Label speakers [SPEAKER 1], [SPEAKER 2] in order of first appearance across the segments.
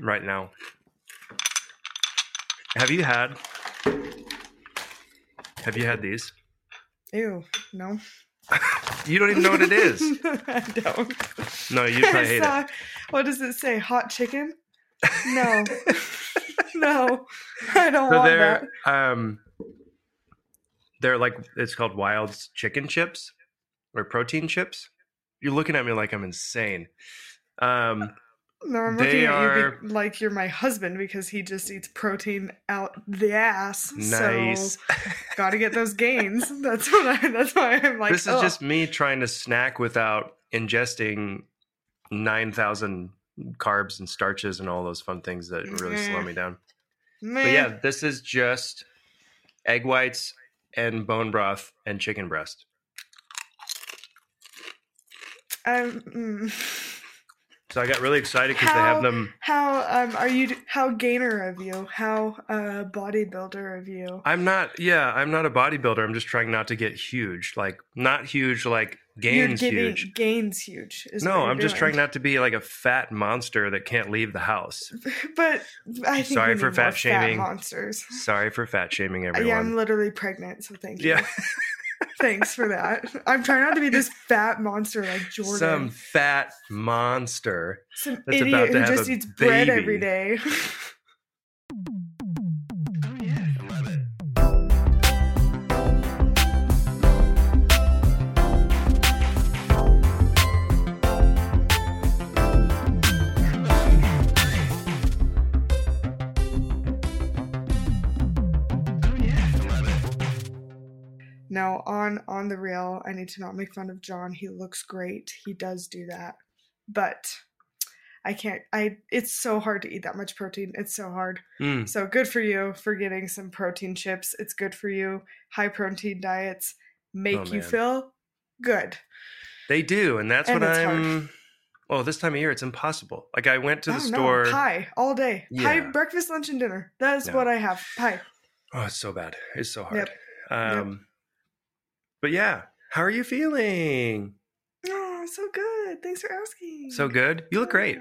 [SPEAKER 1] right now. Have you had? Have you had these?
[SPEAKER 2] Ew, no.
[SPEAKER 1] You don't even know what it is.
[SPEAKER 2] I don't.
[SPEAKER 1] No, you probably hate it.
[SPEAKER 2] What does it say? Hot chicken? No. no. I don't
[SPEAKER 1] So
[SPEAKER 2] want
[SPEAKER 1] they're
[SPEAKER 2] that.
[SPEAKER 1] um they're like it's called Wilde's chicken chips or protein chips. You're looking at me like I'm insane. Um
[SPEAKER 2] No, I'm
[SPEAKER 1] they
[SPEAKER 2] looking at you
[SPEAKER 1] are-
[SPEAKER 2] be- like you're my husband because he just eats protein out the ass.
[SPEAKER 1] nice.
[SPEAKER 2] So gotta get those gains. That's what I that's why I'm like
[SPEAKER 1] this is just me trying to snack without ingesting 9000 carbs and starches and all those fun things that really slow
[SPEAKER 2] Mhm.
[SPEAKER 1] me down.
[SPEAKER 2] Meh.
[SPEAKER 1] But yeah, this is just egg whites and bone broth and chicken breast.
[SPEAKER 2] Um, mm.
[SPEAKER 1] So I got really excited because they have them.
[SPEAKER 2] How um are you? How gainer of you? How uh bodybuilder of you?
[SPEAKER 1] I'm not, yeah, I'm not a bodybuilder. I'm just trying not to get huge. Like, not huge, like gains
[SPEAKER 2] getting
[SPEAKER 1] huge.
[SPEAKER 2] gains huge. Is
[SPEAKER 1] No, I'm just trying not to be like a fat monster that can't leave the house.
[SPEAKER 2] But I think
[SPEAKER 1] Sorry for fat shaming.
[SPEAKER 2] monsters.
[SPEAKER 1] Sorry for fat shaming everyone.
[SPEAKER 2] Yeah, I'm literally pregnant, so thank you.
[SPEAKER 1] Yeah.
[SPEAKER 2] Thanks for that. I'm trying not to be this fat monster like Jordyn.
[SPEAKER 1] Some fat monster.
[SPEAKER 2] Some
[SPEAKER 1] that's
[SPEAKER 2] idiot
[SPEAKER 1] about to
[SPEAKER 2] who just eats bread every day. No, on on the real, I need to not make fun of John. He looks great. He does do that. But I can't I it's so hard to eat that much protein. It's so hard.
[SPEAKER 1] Mm,
[SPEAKER 2] So good for you for getting some protein chips. It's good for you. High protein diets make
[SPEAKER 1] Oh,
[SPEAKER 2] you feel good.
[SPEAKER 1] they do. And that's
[SPEAKER 2] And
[SPEAKER 1] what. I'm. Well, this time of year, it's impossible. Like, I went to the
[SPEAKER 2] Oh, no,
[SPEAKER 1] store.
[SPEAKER 2] pie all day. Pie,
[SPEAKER 1] Yeah.
[SPEAKER 2] breakfast, lunch, and dinner. That is what I have. Pie.
[SPEAKER 1] Oh, it's so bad. It's so hard.
[SPEAKER 2] Yep.
[SPEAKER 1] Um, But yeah, how are you feeling?
[SPEAKER 2] Oh, so good. Thanks for asking.
[SPEAKER 1] So good. You look great.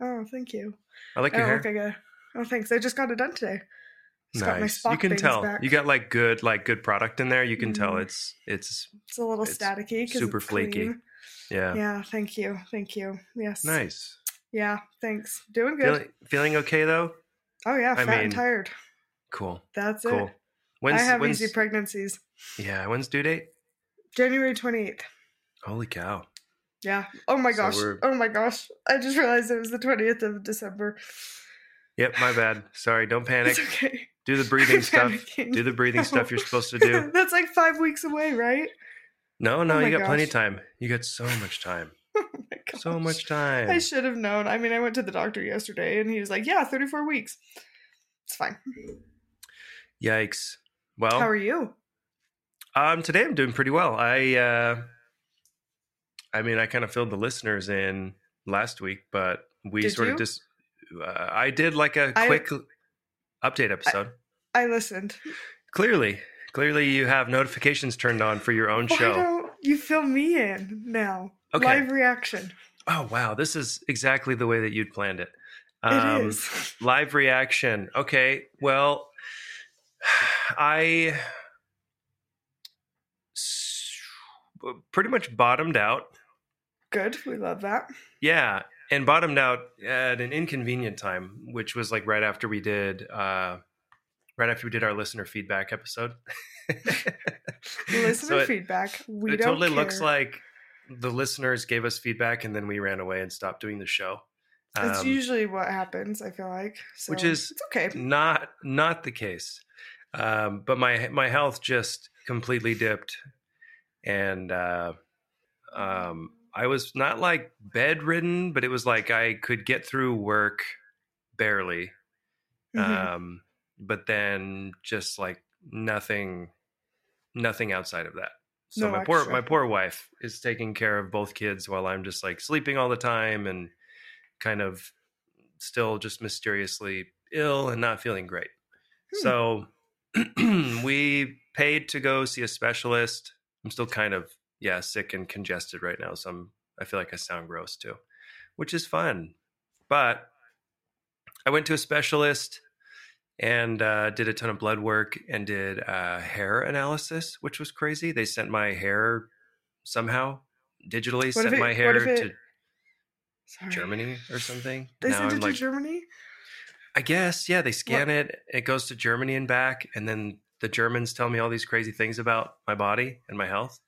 [SPEAKER 2] Oh, thank you.
[SPEAKER 1] I like
[SPEAKER 2] oh,
[SPEAKER 1] your hair.
[SPEAKER 2] okay, good. Oh, thanks. I just got it done today. Just got my
[SPEAKER 1] nice. You can tell.
[SPEAKER 2] back.
[SPEAKER 1] You got like good, like good product in there. You can tell
[SPEAKER 2] Mhm.
[SPEAKER 1] it's it's
[SPEAKER 2] It's a little
[SPEAKER 1] it's
[SPEAKER 2] staticky
[SPEAKER 1] super
[SPEAKER 2] it's
[SPEAKER 1] flaky.
[SPEAKER 2] clean.
[SPEAKER 1] yeah,
[SPEAKER 2] Yeah, thank you. Thank you. Yes.
[SPEAKER 1] nice.
[SPEAKER 2] Yeah, thanks. Doing good.
[SPEAKER 1] Feeling feeling okay though.
[SPEAKER 2] oh, yeah,
[SPEAKER 1] I
[SPEAKER 2] fat
[SPEAKER 1] mean,
[SPEAKER 2] and tired.
[SPEAKER 1] Cool,
[SPEAKER 2] That's
[SPEAKER 1] cool.
[SPEAKER 2] it.
[SPEAKER 1] When's
[SPEAKER 2] I have
[SPEAKER 1] when's
[SPEAKER 2] easy pregnancies.
[SPEAKER 1] yeah? When's due date?
[SPEAKER 2] January 28th.
[SPEAKER 1] Holy cow!
[SPEAKER 2] Yeah. Oh my gosh.
[SPEAKER 1] we're-
[SPEAKER 2] oh my gosh. I just realized it was the 20th of December.
[SPEAKER 1] Yep, my bad. Sorry. Don't panic.
[SPEAKER 2] It's okay.
[SPEAKER 1] Do the breathing
[SPEAKER 2] I'm
[SPEAKER 1] stuff.
[SPEAKER 2] panicking.
[SPEAKER 1] Do the breathing stuff you're supposed to do.
[SPEAKER 2] That's like five weeks away, right?
[SPEAKER 1] No, no,
[SPEAKER 2] Oh
[SPEAKER 1] you got plenty of time. You got so much time.
[SPEAKER 2] Oh my gosh.
[SPEAKER 1] So much time.
[SPEAKER 2] I should have known. I mean, I went to the doctor yesterday and he was like, yeah, 34 weeks. It's fine.
[SPEAKER 1] Yikes. Well,
[SPEAKER 2] How are you?
[SPEAKER 1] Um, today I'm doing pretty well. I, uh, I mean, I kind of filled the listeners in last week, but we
[SPEAKER 2] Did
[SPEAKER 1] sort
[SPEAKER 2] you?
[SPEAKER 1] of just, uh, I did like a quick update episode.
[SPEAKER 2] I listened.
[SPEAKER 1] clearly, clearly you have notifications turned on for your own
[SPEAKER 2] Why
[SPEAKER 1] show.
[SPEAKER 2] don't you fill me in now?
[SPEAKER 1] Okay.
[SPEAKER 2] Live reaction.
[SPEAKER 1] Oh, wow. This is exactly the way that you'd planned it.
[SPEAKER 2] it
[SPEAKER 1] Um,
[SPEAKER 2] is.
[SPEAKER 1] Live reaction. Okay. Well, I pretty much bottomed out.
[SPEAKER 2] Good. We love that.
[SPEAKER 1] Yeah, and bottomed out at an inconvenient time, which was like right after we did, uh, right after we did our listener feedback episode.
[SPEAKER 2] Listener
[SPEAKER 1] So it-
[SPEAKER 2] feedback. We
[SPEAKER 1] it totally
[SPEAKER 2] care.
[SPEAKER 1] looks like the listeners gave us feedback, and then we ran away and stopped doing the show.
[SPEAKER 2] That's
[SPEAKER 1] Um,
[SPEAKER 2] usually what happens. I feel like, so
[SPEAKER 1] which is
[SPEAKER 2] it's okay.
[SPEAKER 1] not not the case. Um, but my my health just completely dipped, and uh, um, I was not like bedridden, but it was like I could get through work barely.
[SPEAKER 2] Mhm.
[SPEAKER 1] Um, but then just like nothing, nothing outside of that. So
[SPEAKER 2] No
[SPEAKER 1] my poor my poor wife is taking care of both kids while I'm just like sleeping all the time and kind of still just mysteriously ill and not feeling great.
[SPEAKER 2] Hmm.
[SPEAKER 1] So we paid to go see a specialist. I'm still kind of yeah sick and congested right now, so I'm I feel like I sound gross too, which is fun. But I went to a specialist and uh, did a ton of blood work and did uh, hair analysis, which was crazy. They sent my hair somehow digitally
[SPEAKER 2] What
[SPEAKER 1] sent
[SPEAKER 2] it-
[SPEAKER 1] my hair
[SPEAKER 2] it-
[SPEAKER 1] to
[SPEAKER 2] Sorry.
[SPEAKER 1] Germany or something.
[SPEAKER 2] They
[SPEAKER 1] now
[SPEAKER 2] sent
[SPEAKER 1] I'm
[SPEAKER 2] it
[SPEAKER 1] like,
[SPEAKER 2] to Germany.
[SPEAKER 1] I guess, yeah, they scan it, it goes to Germany and back, and then the Germans tell me all these crazy things about my body and my health.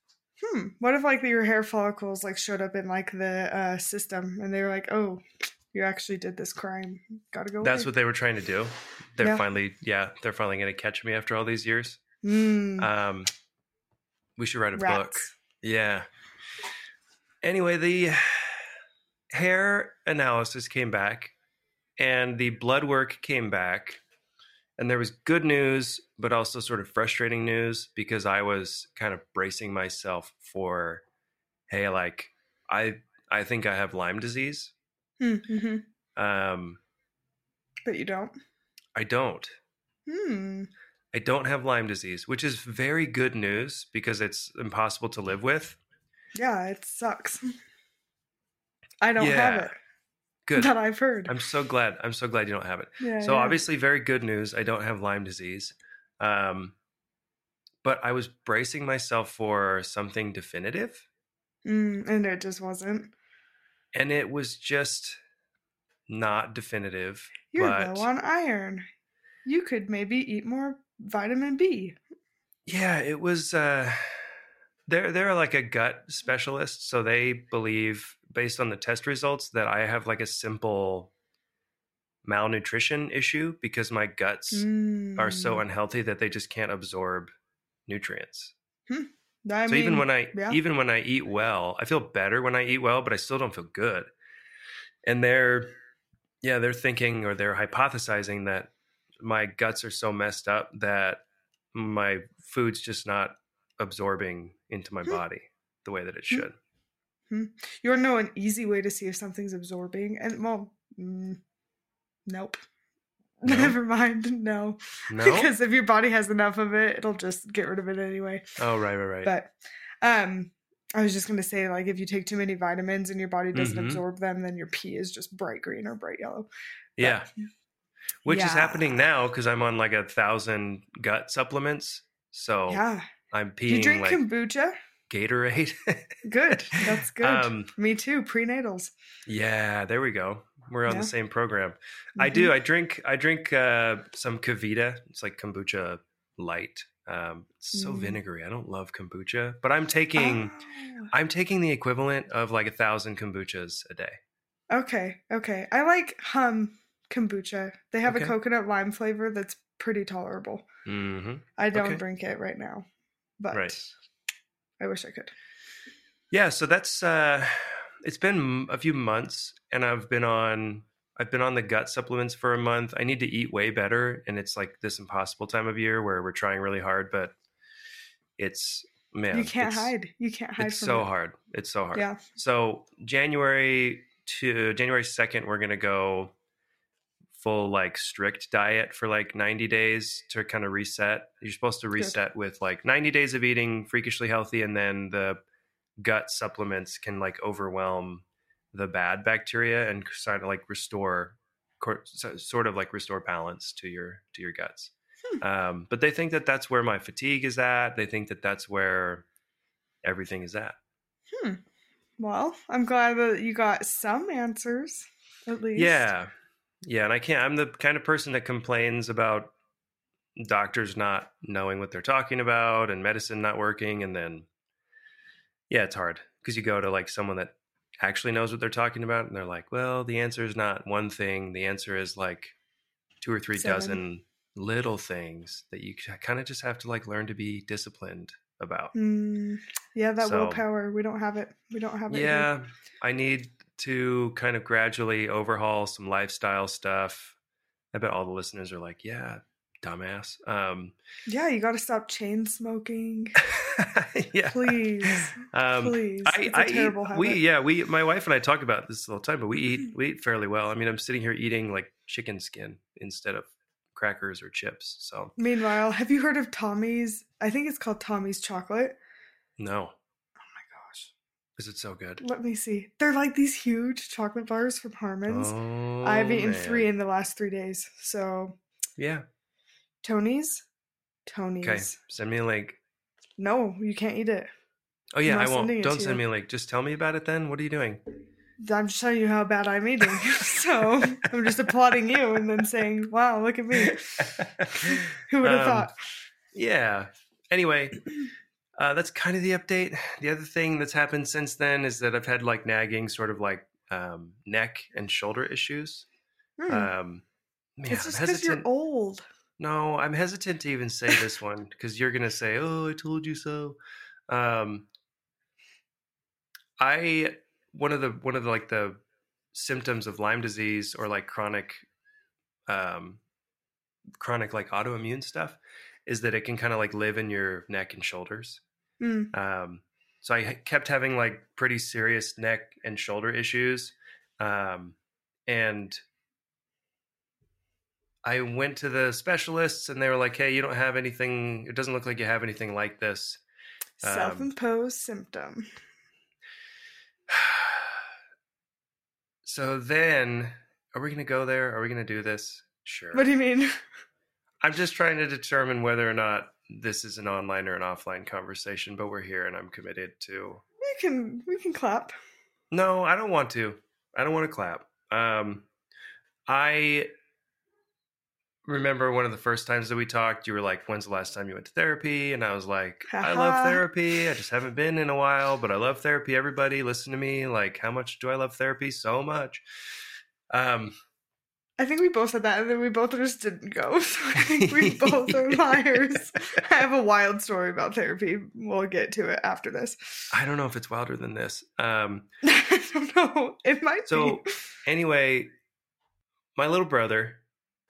[SPEAKER 2] Hmm. What if like your hair follicles like showed up in like the uh, system and they were like, "Oh, you actually did this crime. Gotta go."
[SPEAKER 1] That's
[SPEAKER 2] away.
[SPEAKER 1] what they were trying to do. They're
[SPEAKER 2] Yeah.
[SPEAKER 1] finally, yeah, they're finally going to catch me after all these years.
[SPEAKER 2] Mm,
[SPEAKER 1] Um, we should write a book. Yeah. Anyway, the hair analysis came back and the blood work came back. And there was good news, but also sort of frustrating news because I was kind of bracing myself for, hey, like I I think I have Lyme disease.
[SPEAKER 2] Hmm, mhm.
[SPEAKER 1] Um,
[SPEAKER 2] But you don't.
[SPEAKER 1] I don't.
[SPEAKER 2] Hmm.
[SPEAKER 1] I don't have Lyme disease, which is very good news because it's impossible to live with.
[SPEAKER 2] Yeah, it sucks. I don't have it.
[SPEAKER 1] Good.
[SPEAKER 2] That I've heard.
[SPEAKER 1] I'm so glad. I'm so glad you don't have it.
[SPEAKER 2] yeah,
[SPEAKER 1] So
[SPEAKER 2] yeah.
[SPEAKER 1] obviously, very good news. I don't have Lyme disease, um, but I was bracing myself for something definitive,
[SPEAKER 2] Mm, and it just wasn't.
[SPEAKER 1] and it was just not definitive.
[SPEAKER 2] You're
[SPEAKER 1] but
[SPEAKER 2] low on iron. You could maybe eat more vitamin B.
[SPEAKER 1] yeah, it was. Uh, they're they're like a gut specialist, so they believe based on the test results that I have like a simple malnutrition issue because my guts are so
[SPEAKER 2] Mm.
[SPEAKER 1] unhealthy that they just can't absorb nutrients.
[SPEAKER 2] I
[SPEAKER 1] so
[SPEAKER 2] mean,
[SPEAKER 1] even when I
[SPEAKER 2] yeah.
[SPEAKER 1] even when I eat well, I feel better when I eat well, but I still don't feel good. And they're yeah, they're thinking or they're hypothesizing that my guts are so messed up that my food's just not absorbing into my
[SPEAKER 2] Hmm.
[SPEAKER 1] body the way that it
[SPEAKER 2] Hmm. you want to know an easy way to see if something's absorbing? And well, mm, nope.
[SPEAKER 1] No?
[SPEAKER 2] Never mind. No.
[SPEAKER 1] No.
[SPEAKER 2] because if your body has enough of it, it'll just get rid of it anyway.
[SPEAKER 1] oh right, right, right.
[SPEAKER 2] But um I was just gonna say, like, if you take too many vitamins and your body doesn't
[SPEAKER 1] Mhm.
[SPEAKER 2] absorb them, then your pee is just bright green or bright yellow. But-
[SPEAKER 1] yeah. Which is happening now because I'm on like a thousand gut supplements. So
[SPEAKER 2] yeah.
[SPEAKER 1] I'm peeing
[SPEAKER 2] Do you drink
[SPEAKER 1] like
[SPEAKER 2] kombucha?
[SPEAKER 1] Gatorade.
[SPEAKER 2] Good. That's good.
[SPEAKER 1] Um,
[SPEAKER 2] Me too. Prenatals.
[SPEAKER 1] Yeah, there we go. We're on
[SPEAKER 2] Yeah.
[SPEAKER 1] the same program. I do.
[SPEAKER 2] Mhm.
[SPEAKER 1] I drink. I drink uh, some KeVita. It's like kombucha light. Um, it's so
[SPEAKER 2] Mm.
[SPEAKER 1] vinegary. I don't love kombucha, but I'm taking.
[SPEAKER 2] Oh.
[SPEAKER 1] I'm taking the equivalent of like a thousand kombuchas a day.
[SPEAKER 2] Okay, okay. I like Humm kombucha. They have
[SPEAKER 1] Okay.
[SPEAKER 2] a coconut lime flavor that's pretty tolerable.
[SPEAKER 1] hmm
[SPEAKER 2] I don't
[SPEAKER 1] Okay.
[SPEAKER 2] drink it right now, but
[SPEAKER 1] Right.
[SPEAKER 2] I wish I could.
[SPEAKER 1] Yeah. So that's. uh It's been a few months, and I've been on. I've been on the gut supplements for a month. I need to eat way better, and it's like this impossible time of year where we're trying really hard, but it's man.
[SPEAKER 2] you can't hide. You can't hide
[SPEAKER 1] it's
[SPEAKER 2] from
[SPEAKER 1] so
[SPEAKER 2] it.
[SPEAKER 1] hard it's so hard
[SPEAKER 2] Yeah.
[SPEAKER 1] so january to january 2nd we're gonna go full like strict diet for like 90 days to kind of reset you're supposed to reset with like 90 days of eating freakishly healthy and then the gut supplements can like overwhelm the bad bacteria and sort of like restore sort of like restore balance to your to your guts
[SPEAKER 2] Hmm.
[SPEAKER 1] um, but they think that that's where my fatigue is at they think that that's where everything is at
[SPEAKER 2] Hmm. Well, I'm glad that you got some answers, at least.
[SPEAKER 1] Yeah. Yeah. And I can't, I'm the kind of person that complains about doctors not knowing what they're talking about and medicine not working. And then, yeah, it's hard because you go to like someone that actually knows what they're talking about and they're like, well, the answer is not one thing. The answer is like two or three
[SPEAKER 2] Seven.
[SPEAKER 1] dozen little things that you kind of just have to like learn to be disciplined about.
[SPEAKER 2] Mm, yeah, that
[SPEAKER 1] So-
[SPEAKER 2] willpower. We don't have it. We don't have it. here.
[SPEAKER 1] Yeah, I need to kind of gradually overhaul some lifestyle stuff. I bet all the listeners are like, "Yeah, dumbass." Um,
[SPEAKER 2] Yeah, you got to stop chain smoking.
[SPEAKER 1] yeah,
[SPEAKER 2] Please.
[SPEAKER 1] Um,
[SPEAKER 2] Please.
[SPEAKER 1] I,
[SPEAKER 2] it's a
[SPEAKER 1] I
[SPEAKER 2] terrible
[SPEAKER 1] eat,
[SPEAKER 2] habit.
[SPEAKER 1] we yeah we my wife and I talk about this all the time, but we eat we eat fairly well. I mean, I'm sitting here eating like chicken skin instead of crackers or chips. So
[SPEAKER 2] Meanwhile, have you heard of Tommy's? I think it's called Tommy's chocolate.
[SPEAKER 1] no. Is it so good?
[SPEAKER 2] Let me see. They're like these huge chocolate bars from Harmon's.
[SPEAKER 1] Oh,
[SPEAKER 2] I've eaten
[SPEAKER 1] man.
[SPEAKER 2] three in the last three days. So
[SPEAKER 1] Yeah.
[SPEAKER 2] Tony's, Tony's.
[SPEAKER 1] Okay. Send me a link.
[SPEAKER 2] No, you can't eat it.
[SPEAKER 1] Oh yeah, I won't. Don't send
[SPEAKER 2] you.
[SPEAKER 1] me a link. Just tell me about it then. What are you doing?
[SPEAKER 2] I'm just telling you how bad I'm eating. so I'm just applauding you and then saying, "Wow, look at me." Who would have
[SPEAKER 1] Um,
[SPEAKER 2] thought?
[SPEAKER 1] Yeah. Anyway, uh, that's kind of the update. The other thing that's happened since then is that I've had like nagging, sort of like um, neck and shoulder issues.
[SPEAKER 2] Hmm.
[SPEAKER 1] Um, man,
[SPEAKER 2] it's
[SPEAKER 1] I'm
[SPEAKER 2] just because you're old.
[SPEAKER 1] No, I'm hesitant to even say this one because you're gonna say, "Oh, I told you so." Um, I one of the one of the like the symptoms of Lyme disease or like chronic, um, chronic like autoimmune stuff is that it can kind of like live in your neck and shoulders.
[SPEAKER 2] Hmm.
[SPEAKER 1] Um, so I kept having like pretty serious neck and shoulder issues. Um, and I went to the specialists and they were like, Hey, you don't have anything. It doesn't look like you have anything like this. Um,
[SPEAKER 2] Self-imposed symptom.
[SPEAKER 1] so then are we going to go there? Are we going to do this? Sure.
[SPEAKER 2] What do you mean?
[SPEAKER 1] I'm just trying to determine whether or not this is an online or an offline conversation, but we're here and I'm committed to
[SPEAKER 2] We can we can clap.
[SPEAKER 1] No, I don't want to. I don't want to clap. Um, I remember one of the first times that we talked, you were like, When's the last time you went to therapy? And I was like, I love therapy. I just haven't been in a while, but I love therapy. Everybody listen to me. Like, how much do I love therapy? So much. Um,
[SPEAKER 2] I think we both said that, and then we both just didn't go. So I think we both are liars. I have a wild story about therapy. We'll get to it after this.
[SPEAKER 1] I don't know if it's wilder than this. Um,
[SPEAKER 2] I don't know. It might be
[SPEAKER 1] So
[SPEAKER 2] be.
[SPEAKER 1] anyway, my little brother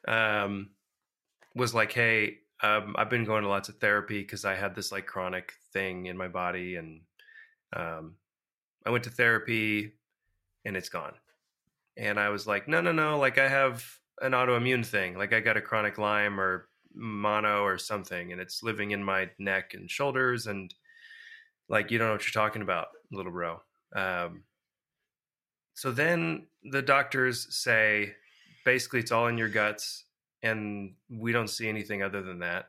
[SPEAKER 1] um, was like, "Hey, um, I've been going to lots of therapy because I had this like chronic thing in my body, and um, I went to therapy, and it's gone." And I was like, "No, no, no! Like I have an autoimmune thing. Like I got a chronic Lyme or mono or something, and it's living in my neck and shoulders, and like you don't know what you're talking about, little bro." Um, so then the doctors say basically it's all in your guts and we don't see anything other than that.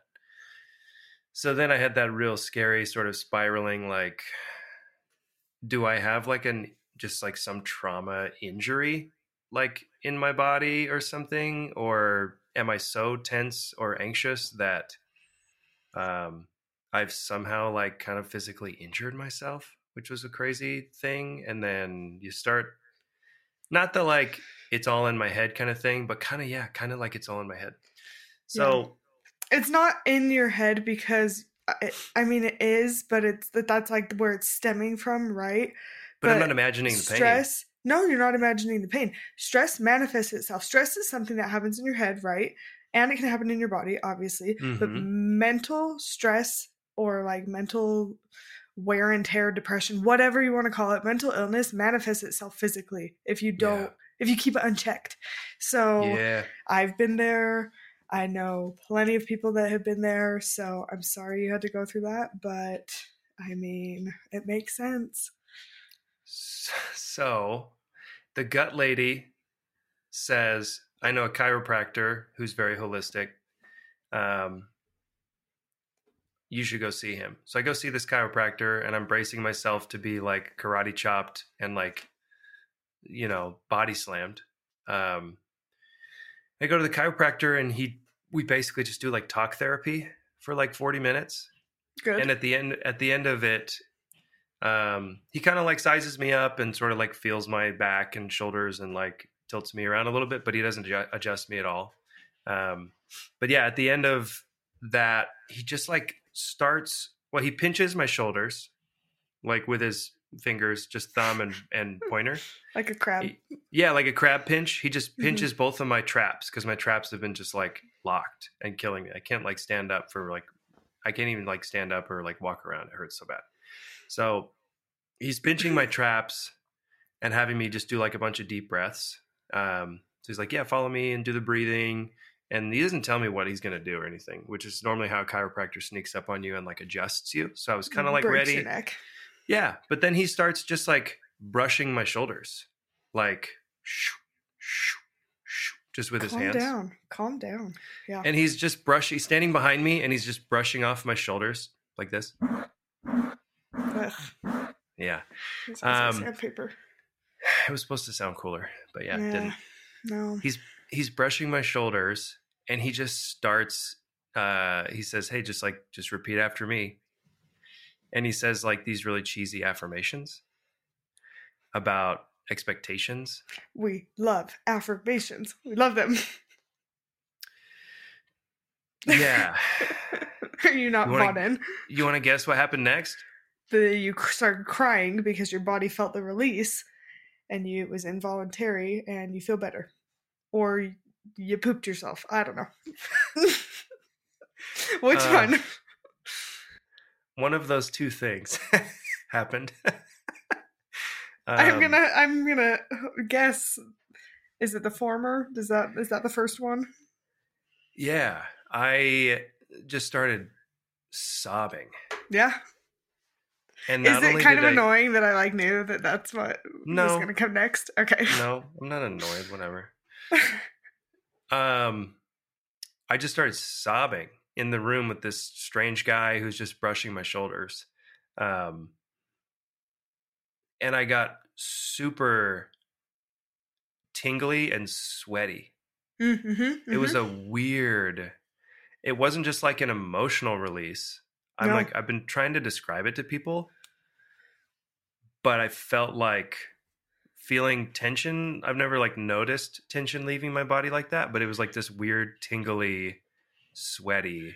[SPEAKER 1] So then I had that real scary sort of spiraling like do I have like an just like some trauma injury like in my body or something or am I so tense or anxious that um I've somehow like kind of physically injured myself, which was a crazy thing and then you start not the like it's all in my head kind of thing, but kind of yeah, kind of like it's all in my head. So
[SPEAKER 2] It's not in your head because I, I mean it is, but it's that that's like where it's stemming from, right?
[SPEAKER 1] but, I'm not imagining the pain.
[SPEAKER 2] Stress. No, you're not imagining the pain. Stress manifests itself. Stress is something that happens in your head, right? And it can happen in your body, obviously. But
[SPEAKER 1] Mhm.
[SPEAKER 2] mental stress or like mental wear and tear, depression, whatever you want to call it, mental illness manifests itself physically if you don't,
[SPEAKER 1] Yeah.
[SPEAKER 2] if you keep it unchecked. So
[SPEAKER 1] Yeah.
[SPEAKER 2] I've been there. I know plenty of people that have been there. So I'm sorry you had to go through that. But I mean, it makes sense.
[SPEAKER 1] So the gut lady says, I know a chiropractor who's very holistic. Um, you should go see him. So I go see this chiropractor and I'm bracing myself to be like karate chopped and like, you know, body slammed. Um, I go to the chiropractor and he, we basically just do like talk therapy for like 40 minutes
[SPEAKER 2] Good.
[SPEAKER 1] and at the end at the end of it um he kind of like sizes me up and sort of like feels my back and shoulders and like tilts me around a little bit but he doesn't adju- adjust me at all. Um but yeah at the end of that he just like starts well he pinches my shoulders like with his fingers just thumb and and pointer.
[SPEAKER 2] Like a crab.
[SPEAKER 1] He- yeah like a crab pinch. He just
[SPEAKER 2] Mhm.
[SPEAKER 1] pinches both of my traps because my traps have been just like locked and killing me. I can't like stand up for like i can't even like stand up or like walk around. It hurts so bad so he's pinching my traps and having me just do like a bunch of deep breaths um so he's like yeah follow me and do the breathing and he doesn't tell me what he's going to do or anything which is normally how a chiropractor sneaks up on you and like adjusts you so i was kind of like
[SPEAKER 2] Breaks
[SPEAKER 1] ready
[SPEAKER 2] Your neck.
[SPEAKER 1] Yeah, but then he starts just like brushing my shoulders, like shoo, shoo, shoo, just with his hands.
[SPEAKER 2] Calm down. Calm down. Yeah.
[SPEAKER 1] And he's just brushing, he's standing behind me, and he's just brushing off my shoulders like this.
[SPEAKER 2] Ugh.
[SPEAKER 1] Yeah,
[SPEAKER 2] like
[SPEAKER 1] Um,
[SPEAKER 2] sandpaper.
[SPEAKER 1] it was supposed to sound cooler, but yeah, it didn't.
[SPEAKER 2] No.
[SPEAKER 1] He's he's brushing my shoulders, and he just starts. uh He says, "Hey, just like just repeat after me," and he says like these really cheesy affirmations about expectations.
[SPEAKER 2] We love affirmations. We love them.
[SPEAKER 1] Yeah.
[SPEAKER 2] Are you not
[SPEAKER 1] You wanna-
[SPEAKER 2] bought in?
[SPEAKER 1] you want to guess what happened next?
[SPEAKER 2] The, you started crying because your body felt the release and you, it was involuntary and you feel better. Or you pooped yourself. I don't know. Which
[SPEAKER 1] Uh,
[SPEAKER 2] one?
[SPEAKER 1] One of those two things happened.
[SPEAKER 2] I'm
[SPEAKER 1] Um,
[SPEAKER 2] gonna I'm gonna guess is it the former? Does that is that the first one?
[SPEAKER 1] Yeah, I just started sobbing,
[SPEAKER 2] Yeah.
[SPEAKER 1] And
[SPEAKER 2] Is it kind of
[SPEAKER 1] I-
[SPEAKER 2] annoying that I like knew that that's what was
[SPEAKER 1] No.
[SPEAKER 2] gonna come next? Okay.
[SPEAKER 1] No, I'm not annoyed. Whatever. Um, I just started sobbing in the room with this strange guy who's just brushing my shoulders. Um, and I got super tingly and sweaty.
[SPEAKER 2] mm-hmm,
[SPEAKER 1] It was a weird. It wasn't just like an emotional release. I'm
[SPEAKER 2] No.
[SPEAKER 1] like I've been trying to describe it to people, but I felt like feeling tension. I've never like noticed tension leaving my body like that, but it was like this weird tingly, sweaty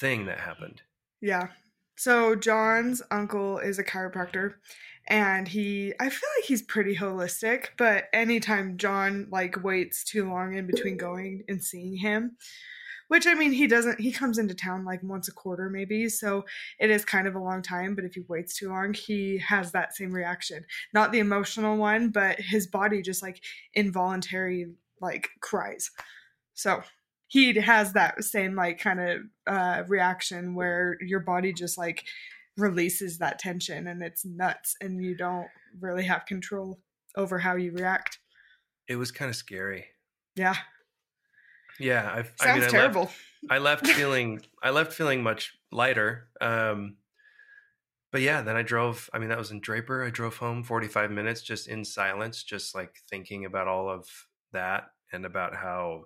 [SPEAKER 1] thing that happened.
[SPEAKER 2] Yeah. So John's uncle is a chiropractor and he I feel like he's pretty holistic, but anytime John like waits too long in between going and seeing him, which I mean he doesn't he comes into town like once a quarter maybe, so it is kind of a long time, but if he waits too long, he has that same reaction. Not the emotional one, but his body just like involuntary like cries. So he has that same like kind of uh, reaction where your body just like releases that tension and it's nuts and you don't really have control over how you react.
[SPEAKER 1] It was kind of scary.
[SPEAKER 2] Yeah,
[SPEAKER 1] Yeah, I, I
[SPEAKER 2] sounds
[SPEAKER 1] mean, I
[SPEAKER 2] terrible.
[SPEAKER 1] Left, I left feeling I left feeling much lighter. Um, but yeah, then I drove. I mean, that was in Draper. I drove home 45 minutes just in silence, just like thinking about all of that and about how,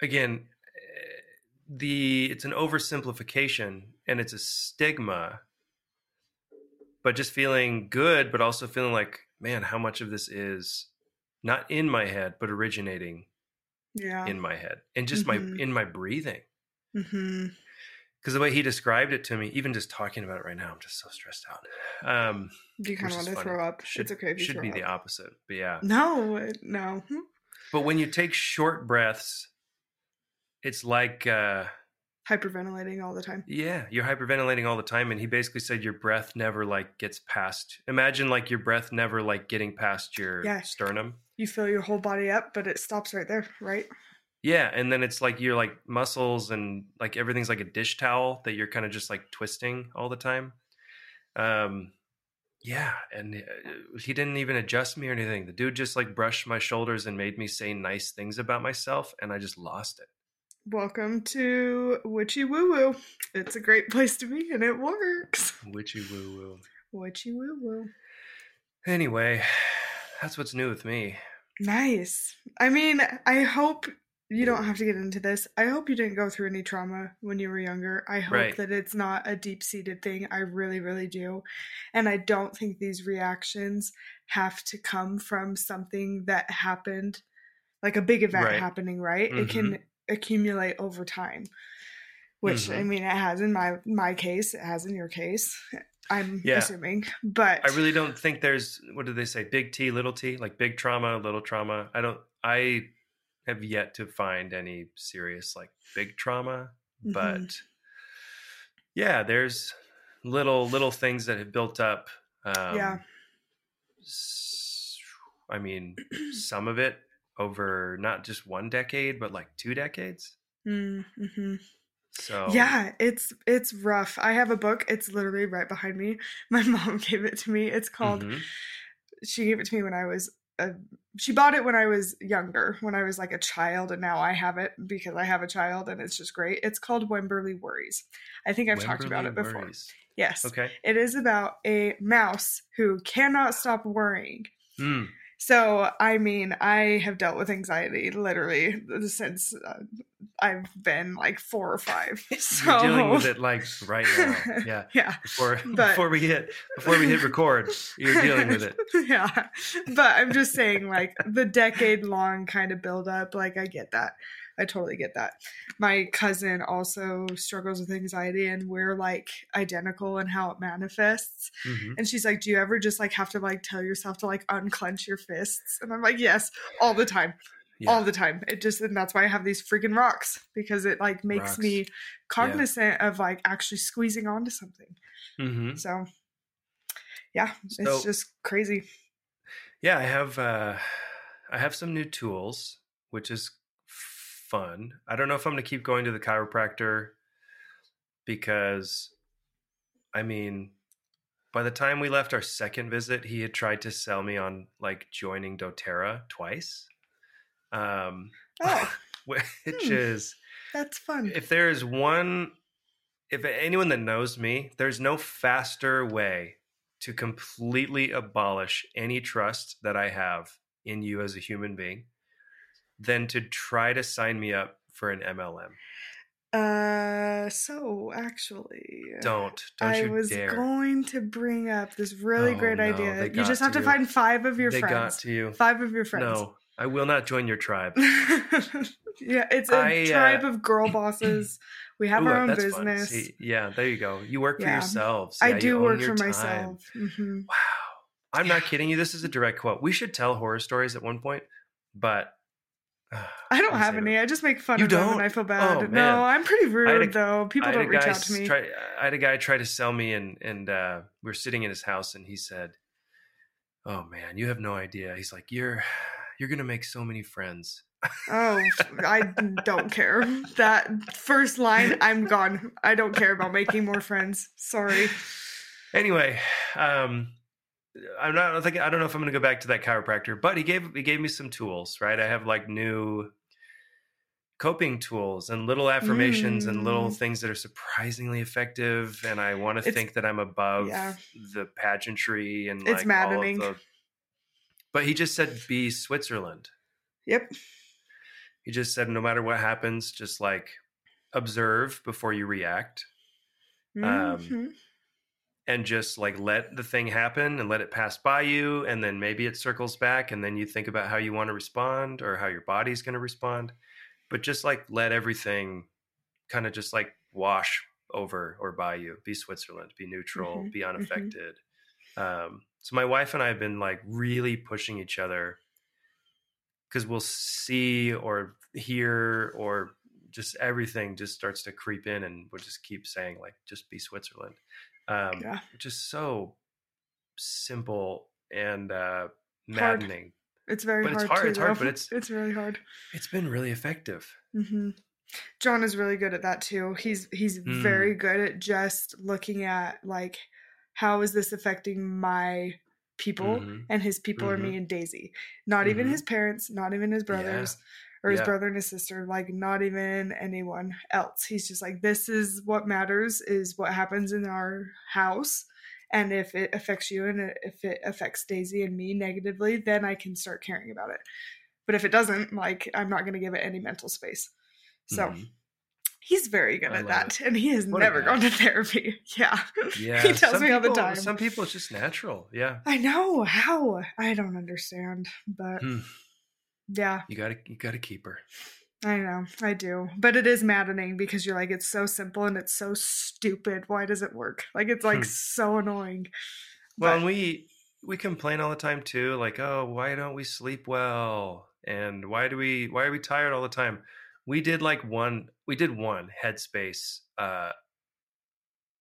[SPEAKER 1] again, eh, the it's an oversimplification and it's a stigma. But just feeling good, but also feeling like, man, how much of this is not in my head, but originating
[SPEAKER 2] yeah.
[SPEAKER 1] in my head and just
[SPEAKER 2] Mhm.
[SPEAKER 1] my in my breathing
[SPEAKER 2] hmm
[SPEAKER 1] because the way he described it to me even just talking about it right now i'm just so stressed out um
[SPEAKER 2] Do you kind of want to
[SPEAKER 1] funny.
[SPEAKER 2] throw up?
[SPEAKER 1] should,
[SPEAKER 2] it's okay if you
[SPEAKER 1] should be the opposite but yeah
[SPEAKER 2] No, no.
[SPEAKER 1] but when you take short breaths it's like uh
[SPEAKER 2] Hyperventilating all the time.
[SPEAKER 1] yeah you're hyperventilating all the time and he basically said your breath never like gets past imagine like your breath never like getting past your
[SPEAKER 2] Yeah.
[SPEAKER 1] sternum
[SPEAKER 2] You fill your whole body up, but it stops right there, right?
[SPEAKER 1] Yeah, and then it's like you're like muscles and like everything's like a dish towel that you're kind of just like twisting all the time. Um, yeah, and uh, he didn't even adjust me or anything. The dude just like brushed my shoulders and made me say nice things about myself, and I just lost it.
[SPEAKER 2] Welcome to Witchy Woo Woo. It's a great place to be, and it works.
[SPEAKER 1] Witchy woo woo.
[SPEAKER 2] Witchy Woo Woo.
[SPEAKER 1] Anyway, that's what's new with me.
[SPEAKER 2] Nice. I mean, I hope you don't have to get into this. I hope you didn't go through any trauma when you were younger. I hope
[SPEAKER 1] Right.
[SPEAKER 2] that it's not a deep seated thing. I really, really do. And I don't think these reactions have to come from something that happened, like a big event
[SPEAKER 1] Right.
[SPEAKER 2] happening, right? It can mm-hmm. Accumulate over time. Which I
[SPEAKER 1] Mhm.
[SPEAKER 2] mean, it has in my my case. It has in your case. I'm
[SPEAKER 1] Yeah.
[SPEAKER 2] assuming, but
[SPEAKER 1] I really don't think there's what do they say? Big T, little T, like big trauma, little trauma. I don't. I have yet to find any serious like big trauma,
[SPEAKER 2] Mhm.
[SPEAKER 1] but yeah, there's little little things that have built up. Um,
[SPEAKER 2] Yeah.
[SPEAKER 1] i mean, some of it over not just one decade, but like two decades.
[SPEAKER 2] Mm-hmm.
[SPEAKER 1] So
[SPEAKER 2] Yeah, it's it's rough. I have a book. It's literally right behind me. My mom gave it to me. It's called.
[SPEAKER 1] Mhm.
[SPEAKER 2] She gave it to me when I was. A, she bought it when I was younger, when I was like a child, and now I have it because I have a child, and it's just great. It's called Wemberly Worries. I think I've talked about it before.
[SPEAKER 1] Worries.
[SPEAKER 2] Yes,
[SPEAKER 1] Okay.
[SPEAKER 2] it is about a mouse who cannot stop worrying.
[SPEAKER 1] Hmm.
[SPEAKER 2] So, I mean, I have dealt with anxiety literally since uh, I've been like four or five. So,
[SPEAKER 1] You're dealing with it like right now. Yeah.
[SPEAKER 2] yeah.
[SPEAKER 1] Before
[SPEAKER 2] But-
[SPEAKER 1] before we hit before we hit record, you're dealing with it.
[SPEAKER 2] yeah. But I'm just saying, like, the decade long kind of build up, like, I get that. I totally get that. My cousin also struggles with anxiety, and we're like identical in how it manifests.
[SPEAKER 1] Mhm.
[SPEAKER 2] And she's like, Do you ever just like have to like tell yourself to like unclench your fists? And I'm like, Yes, all the time.
[SPEAKER 1] Yeah.
[SPEAKER 2] All the time. It just, and that's why I have these freaking rocks because it like makes
[SPEAKER 1] Rocks.
[SPEAKER 2] me cognizant of like actually squeezing onto something.
[SPEAKER 1] Mhm.
[SPEAKER 2] So, yeah,
[SPEAKER 1] So-
[SPEAKER 2] it's just crazy.
[SPEAKER 1] Yeah, I have uh I have some new tools, which is fun. I don't know if I'm going to keep going to the chiropractor because I mean, by the time we left our second visit, he had tried to sell me on like joining doTERRA twice. Um
[SPEAKER 2] Oh,
[SPEAKER 1] which
[SPEAKER 2] Hmm.
[SPEAKER 1] is
[SPEAKER 2] that's fun.
[SPEAKER 1] if there is one if anyone that knows me there's no faster way to completely abolish any trust that i have in you as a human being than to try to sign me up for an mlm
[SPEAKER 2] Uh, so actually,
[SPEAKER 1] don't don't
[SPEAKER 2] I
[SPEAKER 1] you
[SPEAKER 2] was
[SPEAKER 1] dare
[SPEAKER 2] going to bring up this really
[SPEAKER 1] Oh,
[SPEAKER 2] great
[SPEAKER 1] no,
[SPEAKER 2] idea. You just have
[SPEAKER 1] to you.
[SPEAKER 2] find five of your
[SPEAKER 1] they got
[SPEAKER 2] friends.
[SPEAKER 1] to you
[SPEAKER 2] Five of your friends.
[SPEAKER 1] no i will not join your tribe
[SPEAKER 2] yeah, it's a
[SPEAKER 1] I, uh,
[SPEAKER 2] tribe of girl bosses. We have
[SPEAKER 1] Ooh,
[SPEAKER 2] our own business.
[SPEAKER 1] See, yeah there you go you work for yourselves
[SPEAKER 2] I
[SPEAKER 1] Yeah, you
[SPEAKER 2] do
[SPEAKER 1] own
[SPEAKER 2] work for
[SPEAKER 1] time.
[SPEAKER 2] myself. hmm
[SPEAKER 1] Wow. I'm not kidding you. This is a direct quote. We should tell horror stories at one point, but
[SPEAKER 2] I don't have any. I just make fun
[SPEAKER 1] You
[SPEAKER 2] of them and? I feel bad.
[SPEAKER 1] Oh,
[SPEAKER 2] no. I'm pretty rude
[SPEAKER 1] a-
[SPEAKER 2] though. People don't reach out to me.
[SPEAKER 1] Try, I had a guy try to sell me, and and uh, we are sitting in his house, and he said, "Oh man, you have no idea." He's like, "You're you're gonna make so many friends."
[SPEAKER 2] Oh, I don't care. That first line, I'm gone. I don't care about making more friends. Sorry.
[SPEAKER 1] Anyway, um, I'm not. I don't think I don't know if I'm gonna go back to that chiropractor, but he gave he gave me some tools. Right, I have like new coping tools and little affirmations and little
[SPEAKER 2] Mm.
[SPEAKER 1] things that are surprisingly effective. And I want to
[SPEAKER 2] It's-
[SPEAKER 1] think that I'm above
[SPEAKER 2] yeah.
[SPEAKER 1] the pageantry and
[SPEAKER 2] It's
[SPEAKER 1] like
[SPEAKER 2] maddening.
[SPEAKER 1] All of the, but he just said, "Be Switzerland."
[SPEAKER 2] Yep.
[SPEAKER 1] He just said, no matter what happens, just like observe before you react. Um,
[SPEAKER 2] Mhm.
[SPEAKER 1] And just like let the thing happen and let it pass by you and then maybe it circles back and then you think about how you want to respond or how your body's going to respond. But just like let everything kind of just like wash over or by you. Be switzerland be neutral
[SPEAKER 2] Mhm,
[SPEAKER 1] be
[SPEAKER 2] mhm.
[SPEAKER 1] unaffected. Um, so my wife and i have been like really pushing each other because we'll see or hear or just everything just starts to creep in and we'll just keep saying like just be switzerland um,
[SPEAKER 2] Yeah.
[SPEAKER 1] is so simple and uh,
[SPEAKER 2] Hard.
[SPEAKER 1] maddening
[SPEAKER 2] It's very
[SPEAKER 1] but it's
[SPEAKER 2] hard.
[SPEAKER 1] hard-
[SPEAKER 2] too,
[SPEAKER 1] it's hard,
[SPEAKER 2] though.
[SPEAKER 1] but it's-
[SPEAKER 2] it's really hard.
[SPEAKER 1] it's been really effective
[SPEAKER 2] Mm-hmm. John is really good at that too. He's he's
[SPEAKER 1] Hmm.
[SPEAKER 2] very good at just looking at like how is this affecting my people
[SPEAKER 1] Mhm.
[SPEAKER 2] and his people are me and Daisy. Not even
[SPEAKER 1] Mhm.
[SPEAKER 2] his parents, not even his brothers or his
[SPEAKER 1] Yeah.
[SPEAKER 2] brother and his sister, like not even anyone else. He's just like this is what matters is what happens in our house. And if it affects you and if it affects Daisy and me negatively, then I can start caring about it. But if it doesn't, like I'm not going to give it any mental space. So
[SPEAKER 1] Mhm.
[SPEAKER 2] he's very good
[SPEAKER 1] I
[SPEAKER 2] at that, and he has
[SPEAKER 1] What
[SPEAKER 2] never gone to therapy. Yeah,
[SPEAKER 1] yeah
[SPEAKER 2] he tells
[SPEAKER 1] some
[SPEAKER 2] me all the time.
[SPEAKER 1] some people it's just natural yeah
[SPEAKER 2] I know how. I don't understand, but
[SPEAKER 1] Hmm.
[SPEAKER 2] Yeah,
[SPEAKER 1] you gotta you gotta keep her
[SPEAKER 2] I know I do. But it is maddening because you're like, it's so simple and it's so stupid. Why does it work? Like it's like
[SPEAKER 1] Hmm.
[SPEAKER 2] so annoying.
[SPEAKER 1] Well,
[SPEAKER 2] But-
[SPEAKER 1] and we we complain all the time too, like, oh, why don't we sleep well? And why do we why are we tired all the time? We did like one we did one headspace uh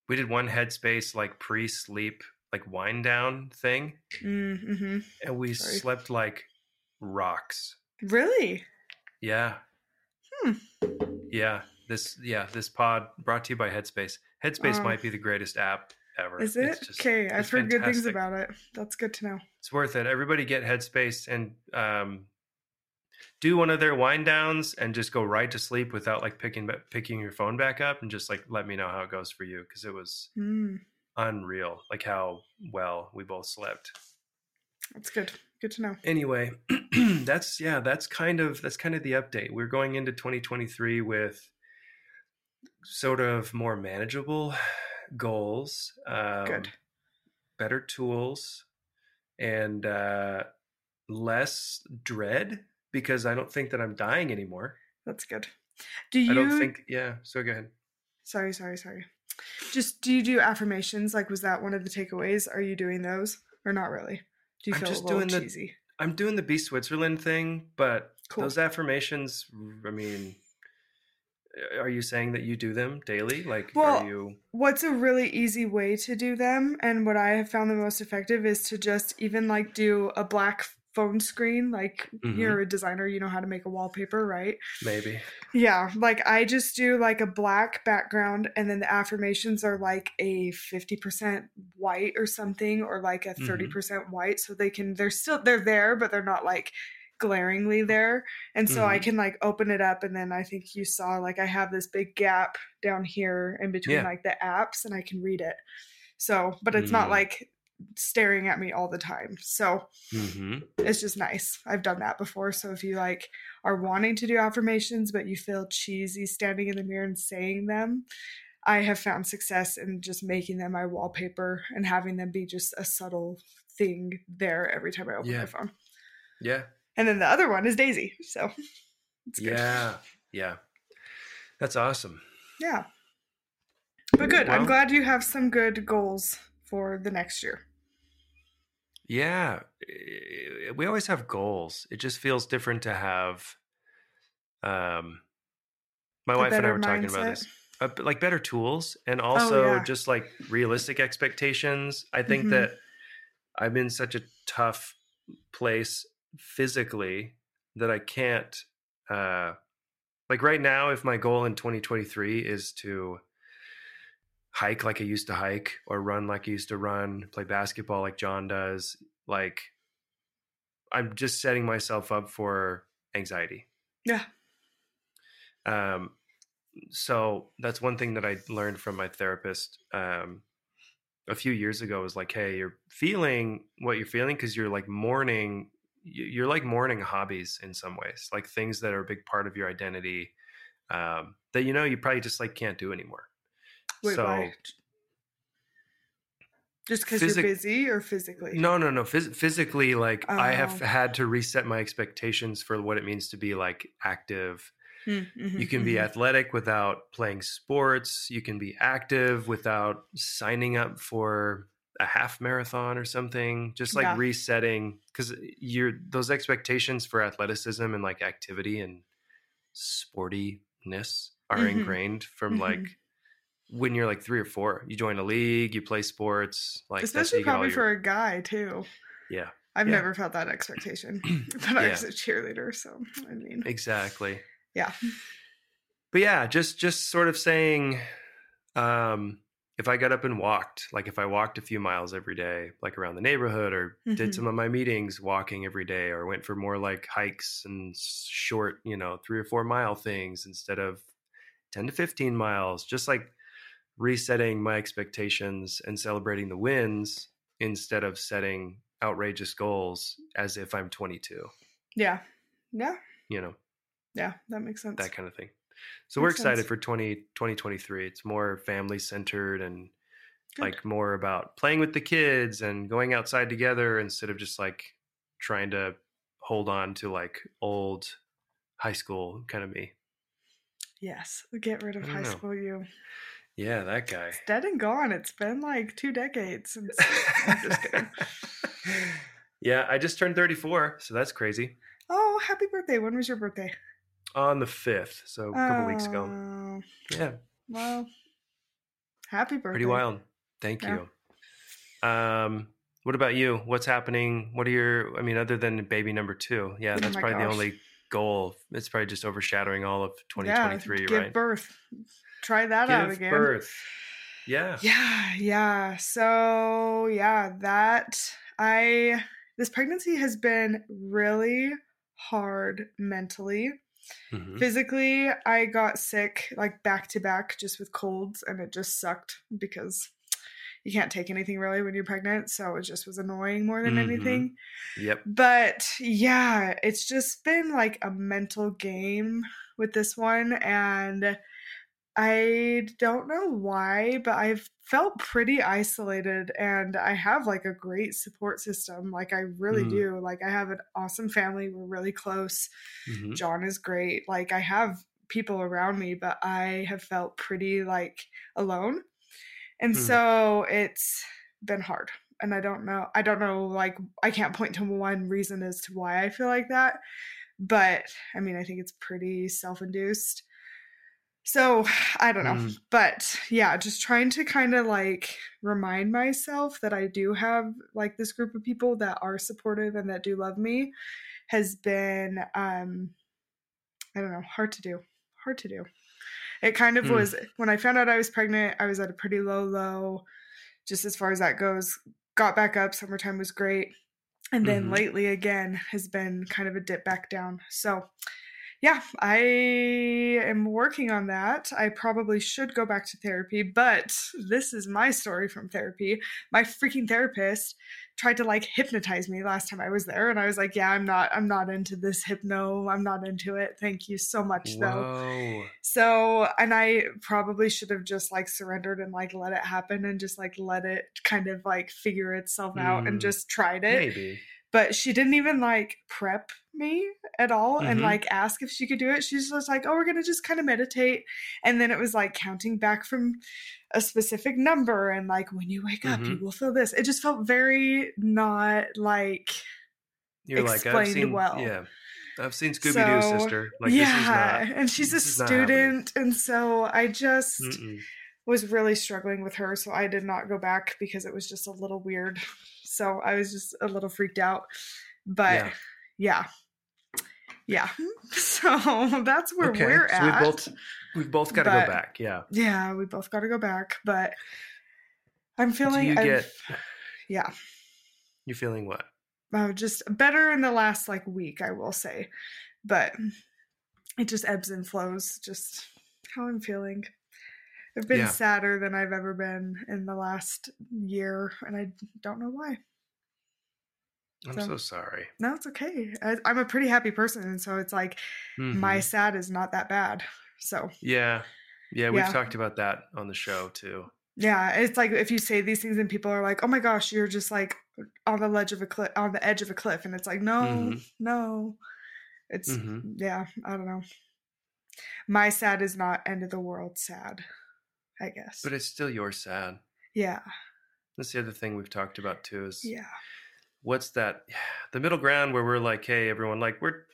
[SPEAKER 1] we did one headspace like pre-sleep like wind down thing
[SPEAKER 2] Mm-hmm.
[SPEAKER 1] and we
[SPEAKER 2] Sorry.
[SPEAKER 1] slept like rocks.
[SPEAKER 2] Really?
[SPEAKER 1] Yeah.
[SPEAKER 2] Hmm.
[SPEAKER 1] Yeah. This yeah, this pod brought to you by Headspace. Headspace
[SPEAKER 2] Oh.
[SPEAKER 1] might be the greatest app ever.
[SPEAKER 2] Is it?
[SPEAKER 1] just-
[SPEAKER 2] Okay, I've heard good things about it. That's good to know.
[SPEAKER 1] It's worth it. Everybody get Headspace and um, do one of their wind downs and just go right to sleep without like picking picking your phone back up and just like let me know how it goes for you because it was
[SPEAKER 2] Mm,
[SPEAKER 1] unreal like how well we both slept.
[SPEAKER 2] That's good. Good to know.
[SPEAKER 1] Anyway, that's yeah, that's kind of that's kind of the update. We're going into 2023 with sort of more manageable goals, um,
[SPEAKER 2] Good.
[SPEAKER 1] better tools, and uh, less dread because I don't think that I'm dying anymore.
[SPEAKER 2] That's good. Do you?
[SPEAKER 1] I don't think. Yeah. So go ahead.
[SPEAKER 2] Sorry, sorry, sorry. Just do you do affirmations? Like, was that one of the takeaways? Are you doing those or not really? Do you
[SPEAKER 1] I'm
[SPEAKER 2] feel
[SPEAKER 1] just
[SPEAKER 2] a little
[SPEAKER 1] doing the-
[SPEAKER 2] cheesy?
[SPEAKER 1] I'm doing the Be Switzerland thing, but
[SPEAKER 2] Cool.
[SPEAKER 1] those affirmations. I mean, are you saying that you do them daily? Like,
[SPEAKER 2] Well,
[SPEAKER 1] are you?
[SPEAKER 2] What's a really easy way to do them, and what I have found the most effective is to just even like do a black phone screen. Like
[SPEAKER 1] Mhm.
[SPEAKER 2] you're a designer, you know how to make a wallpaper, right?
[SPEAKER 1] Maybe.
[SPEAKER 2] Yeah, like I just do like a black background and then the affirmations are like a 50% white or something or like a
[SPEAKER 1] Mhm.
[SPEAKER 2] 30% white so they can they're still they're there but they're not like glaringly there. And so I
[SPEAKER 1] Mhm.
[SPEAKER 2] can like open it up and then I think you saw like I have this big gap down here in between
[SPEAKER 1] Yeah.
[SPEAKER 2] like the apps and I can read it. So, but it's not
[SPEAKER 1] Mm.
[SPEAKER 2] like staring at me all the time. So,
[SPEAKER 1] hmm
[SPEAKER 2] it's just nice. I've done that before. So if you like are wanting to do affirmations but you feel cheesy standing in the mirror and saying them, I have found success in just making them my wallpaper and having them be just a subtle thing there every time I open
[SPEAKER 1] Yeah.
[SPEAKER 2] my phone.
[SPEAKER 1] Yeah.
[SPEAKER 2] And then the other one is Daisy. So it's good.
[SPEAKER 1] Yeah. Yeah. That's awesome.
[SPEAKER 2] Yeah. But good. I'm glad you have some good goals for the next year.
[SPEAKER 1] Yeah. eh, We always have goals. It just feels different to have. Um, my
[SPEAKER 2] A
[SPEAKER 1] wife and I were talking about this. Uh, like better tools and also
[SPEAKER 2] Oh, yeah.
[SPEAKER 1] just like realistic expectations. I think
[SPEAKER 2] Mhm.
[SPEAKER 1] that I'm in such a tough place physically that I can't uh like right now if my goal in 2023 is to hike like I used to hike or run like I used to run, play basketball like John does, like I'm just setting myself up for anxiety.
[SPEAKER 2] Yeah.
[SPEAKER 1] Um so that's one thing that I learned from my therapist um a few years ago was like, hey, you're feeling what you're feeling because you're like mourning. you- You're like mourning hobbies in some ways, like things that are a big part of your identity um, that you know you probably just like can't do anymore.
[SPEAKER 2] Wait,
[SPEAKER 1] so
[SPEAKER 2] why? Just because you're busy or physically?
[SPEAKER 1] no, no, no. Phys- physically, like I have
[SPEAKER 2] Oh.
[SPEAKER 1] had to reset my expectations for what it means to be like active.
[SPEAKER 2] Mm, mhm,
[SPEAKER 1] You can be
[SPEAKER 2] mhm.
[SPEAKER 1] athletic without playing sports. You can be active without signing up for a half marathon or something. Just like
[SPEAKER 2] Yeah.
[SPEAKER 1] resetting because you're those expectations for athleticism and like activity and sportiness are
[SPEAKER 2] Mhm.
[SPEAKER 1] ingrained from
[SPEAKER 2] Mhm.
[SPEAKER 1] like when you're like three or four. You join a league, you play sports, like
[SPEAKER 2] Especially
[SPEAKER 1] you get all
[SPEAKER 2] probably
[SPEAKER 1] your-
[SPEAKER 2] for a guy too.
[SPEAKER 1] yeah,
[SPEAKER 2] I've
[SPEAKER 1] Yeah.
[SPEAKER 2] never felt that expectation, but I was a cheerleader, so I mean,
[SPEAKER 1] exactly.
[SPEAKER 2] yeah,
[SPEAKER 1] but yeah just just sort of saying um if i got up and walked like if i walked a few miles every day like around the neighborhood or
[SPEAKER 2] Mhm.
[SPEAKER 1] did some of my meetings walking every day or went for more like hikes and short you know three or four mile things instead of 10 to 15 miles just like resetting my expectations and celebrating the wins instead of setting outrageous goals as if i'm 22
[SPEAKER 2] yeah, yeah,
[SPEAKER 1] you know
[SPEAKER 2] yeah. That makes sense.
[SPEAKER 1] that kind of thing. So we're excited
[SPEAKER 2] sense.
[SPEAKER 1] for 20, 2023. It's more family centered and
[SPEAKER 2] Good.
[SPEAKER 1] like more about playing with the kids and going outside together instead of just like trying to hold on to like old high school kind of me.
[SPEAKER 2] yes, get rid of high
[SPEAKER 1] know.
[SPEAKER 2] school you.
[SPEAKER 1] Yeah, that guy.
[SPEAKER 2] It's dead and gone. It's been like two decades since. I'm just kidding.
[SPEAKER 1] yeah, I just turned 34, so that's crazy.
[SPEAKER 2] Oh, happy birthday! When was your birthday?
[SPEAKER 1] On the 5th, so a couple weeks ago.
[SPEAKER 2] Oh,
[SPEAKER 1] Yeah,
[SPEAKER 2] Well, happy birthday.
[SPEAKER 1] pretty wild. Thank
[SPEAKER 2] Yeah.
[SPEAKER 1] you. Um, what about you? What's happening? What are your? I mean, other than baby number two, yeah,
[SPEAKER 2] Oh
[SPEAKER 1] that's
[SPEAKER 2] my
[SPEAKER 1] probably the only goal. It's probably just overshadowing all of 2023,
[SPEAKER 2] yeah, give
[SPEAKER 1] right?
[SPEAKER 2] birth. Try that out
[SPEAKER 1] Give
[SPEAKER 2] again.
[SPEAKER 1] birth. Yeah.
[SPEAKER 2] Yeah, yeah. So, yeah, that I this pregnancy has been really hard mentally.
[SPEAKER 1] Mhm.
[SPEAKER 2] Physically, I got sick like back to back just with colds and it just sucked because you can't take anything really when you're pregnant, so it just was annoying more than
[SPEAKER 1] Mhm.
[SPEAKER 2] anything.
[SPEAKER 1] Yep.
[SPEAKER 2] But yeah, it's just been like a mental game with this one. And I don't know why, but I've felt pretty isolated and I have like a great support system. Like, I really
[SPEAKER 1] Mm.
[SPEAKER 2] do. Like, I have an awesome family. We're really close.
[SPEAKER 1] Mhm.
[SPEAKER 2] John is great. Like, I have people around me, but I have felt pretty like alone. And
[SPEAKER 1] Hmm.
[SPEAKER 2] so it's been hard. And I don't know. I don't know. Like, I can't point to one reason as to why I feel like that. But I mean, I think it's pretty self induced. So I don't know.
[SPEAKER 1] Mm.
[SPEAKER 2] But yeah, just trying to kind of like remind myself that I do have like this group of people that are supportive and that do love me has been, um, I don't know, hard to do. Hard to do. It kind of
[SPEAKER 1] Mm.
[SPEAKER 2] was when I found out I was pregnant, I was at a pretty low low, just as far as that goes. Got back up, summertime was great. And then
[SPEAKER 1] Mhm.
[SPEAKER 2] lately again has been kind of a dip back down. So yeah, I am working on that. I probably should go back to therapy, but this is my story from therapy. My freaking therapist tried to like hypnotize me last time I was there and I was like, "Yeah, I'm not I'm not into this hypno. I'm not into it. Thank you so much though." So, and I probably should have just like surrendered and like let it happen and just like let it kind of like figure itself out and
[SPEAKER 1] Mm.
[SPEAKER 2] just tried it
[SPEAKER 1] Maybe.
[SPEAKER 2] But she didn't even like prep me at all and
[SPEAKER 1] Mhm.
[SPEAKER 2] like ask if she could do it. She's just like, "Oh, we're gonna just kind of meditate," and then it was like counting back from a specific number and like when you wake up, you
[SPEAKER 1] Mhm.
[SPEAKER 2] will feel this. It just felt very not like
[SPEAKER 1] You're like, I've
[SPEAKER 2] explained
[SPEAKER 1] seen,
[SPEAKER 2] well.
[SPEAKER 1] yeah. I've seen Scooby Doo,
[SPEAKER 2] So,
[SPEAKER 1] sister. Like,
[SPEAKER 2] yeah,
[SPEAKER 1] this is not.
[SPEAKER 2] and she's a student, and so I just
[SPEAKER 1] Mm-mm.
[SPEAKER 2] was really struggling with her, so I did not go back because it was just a little weird. So I was just a little freaked out. But yeah. Yeah. So that's where
[SPEAKER 1] Okay.
[SPEAKER 2] we're
[SPEAKER 1] so
[SPEAKER 2] at.
[SPEAKER 1] we both we've both got to go back. Yeah.
[SPEAKER 2] yeah, we both got to go back, but I'm feeling
[SPEAKER 1] you get?
[SPEAKER 2] yeah,
[SPEAKER 1] You're feeling what?
[SPEAKER 2] uh, just better in the last like week, I will say. But it just ebbs and flows, just how I'm feeling. I've been
[SPEAKER 1] Yeah.
[SPEAKER 2] sadder than I've ever been in the last year, and I don't know why.
[SPEAKER 1] I'm
[SPEAKER 2] So-
[SPEAKER 1] so, sorry.
[SPEAKER 2] No, it's okay. I, I'm a pretty happy person, and so it's like my
[SPEAKER 1] Mhm.
[SPEAKER 2] sad is not that bad. So
[SPEAKER 1] Yeah. Yeah, we've
[SPEAKER 2] Yeah.
[SPEAKER 1] talked about that on the show too.
[SPEAKER 2] yeah, it's like if you say these things and people are like, "Oh my gosh, you're just like on the ledge of a cliff, on the edge of a cliff," and it's like, no,
[SPEAKER 1] Mhm.
[SPEAKER 2] no, it's
[SPEAKER 1] Mhm.
[SPEAKER 2] yeah, I don't know. My sad is not end of the world sad, I guess.
[SPEAKER 1] But it's still your sad.
[SPEAKER 2] yeah,
[SPEAKER 1] That's the other thing we've talked about too is
[SPEAKER 2] yeah,
[SPEAKER 1] what's that the middle ground where we're like, hey everyone, like we're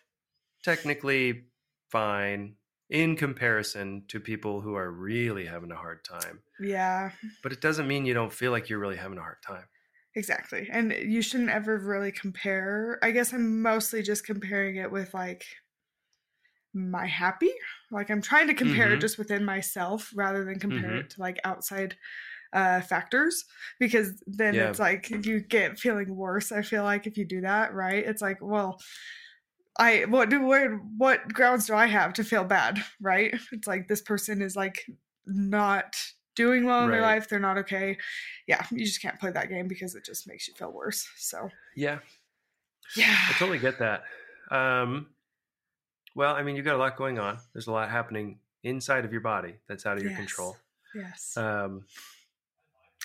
[SPEAKER 1] technically fine in comparison to people who are really having a hard time.
[SPEAKER 2] yeah,
[SPEAKER 1] But it doesn't mean you don't feel like you're really having a hard time.
[SPEAKER 2] exactly. And you shouldn't ever really compare. I guess I'm mostly just comparing it with like my happy. Like I'm trying to compare it
[SPEAKER 1] Mhm.
[SPEAKER 2] just within myself rather than compare
[SPEAKER 1] Mhm.
[SPEAKER 2] it to like outside uh factors because then
[SPEAKER 1] Yeah.
[SPEAKER 2] it's like you get feeling worse. I feel like if you do that, right? It's like, well, I what do where what grounds do I have to feel bad, right? It's like this person is like not doing well in their life, they're not okay. Yeah, you just can't play that game because it just makes you feel worse. So,
[SPEAKER 1] Yeah,
[SPEAKER 2] yeah.
[SPEAKER 1] I totally get that. Um, well, I mean, you've got a lot going on. There's a lot happening inside of your body that's out of your
[SPEAKER 2] Yes.
[SPEAKER 1] control.
[SPEAKER 2] Yes.
[SPEAKER 1] Um,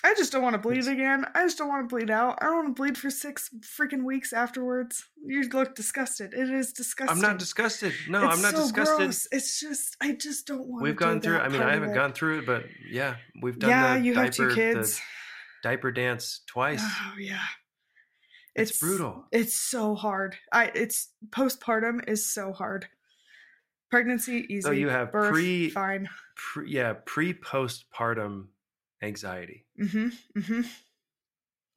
[SPEAKER 2] I just don't want to bleed again. I just don't want to bleed out. I don't want to bleed for six freaking weeks afterwards. You look disgusted. It is disgusting.
[SPEAKER 1] I'm not disgusted. No,
[SPEAKER 2] It's
[SPEAKER 1] I'm not
[SPEAKER 2] so
[SPEAKER 1] disgusted.
[SPEAKER 2] Gross. It's just I just don't want. To.
[SPEAKER 1] We've
[SPEAKER 2] gone
[SPEAKER 1] through. I mean, I haven't gone through it, but yeah, we've done
[SPEAKER 2] Yeah, you
[SPEAKER 1] diaper,
[SPEAKER 2] have two kids.
[SPEAKER 1] diaper dance twice.
[SPEAKER 2] Oh yeah.
[SPEAKER 1] It's brutal.
[SPEAKER 2] It's so hard. I it's postpartum is so hard. Pregnancy easy.
[SPEAKER 1] So you have
[SPEAKER 2] birth,
[SPEAKER 1] pre-
[SPEAKER 2] fine.
[SPEAKER 1] Pre, yeah, pre postpartum anxiety.
[SPEAKER 2] Mm-hmm. Mm-hmm.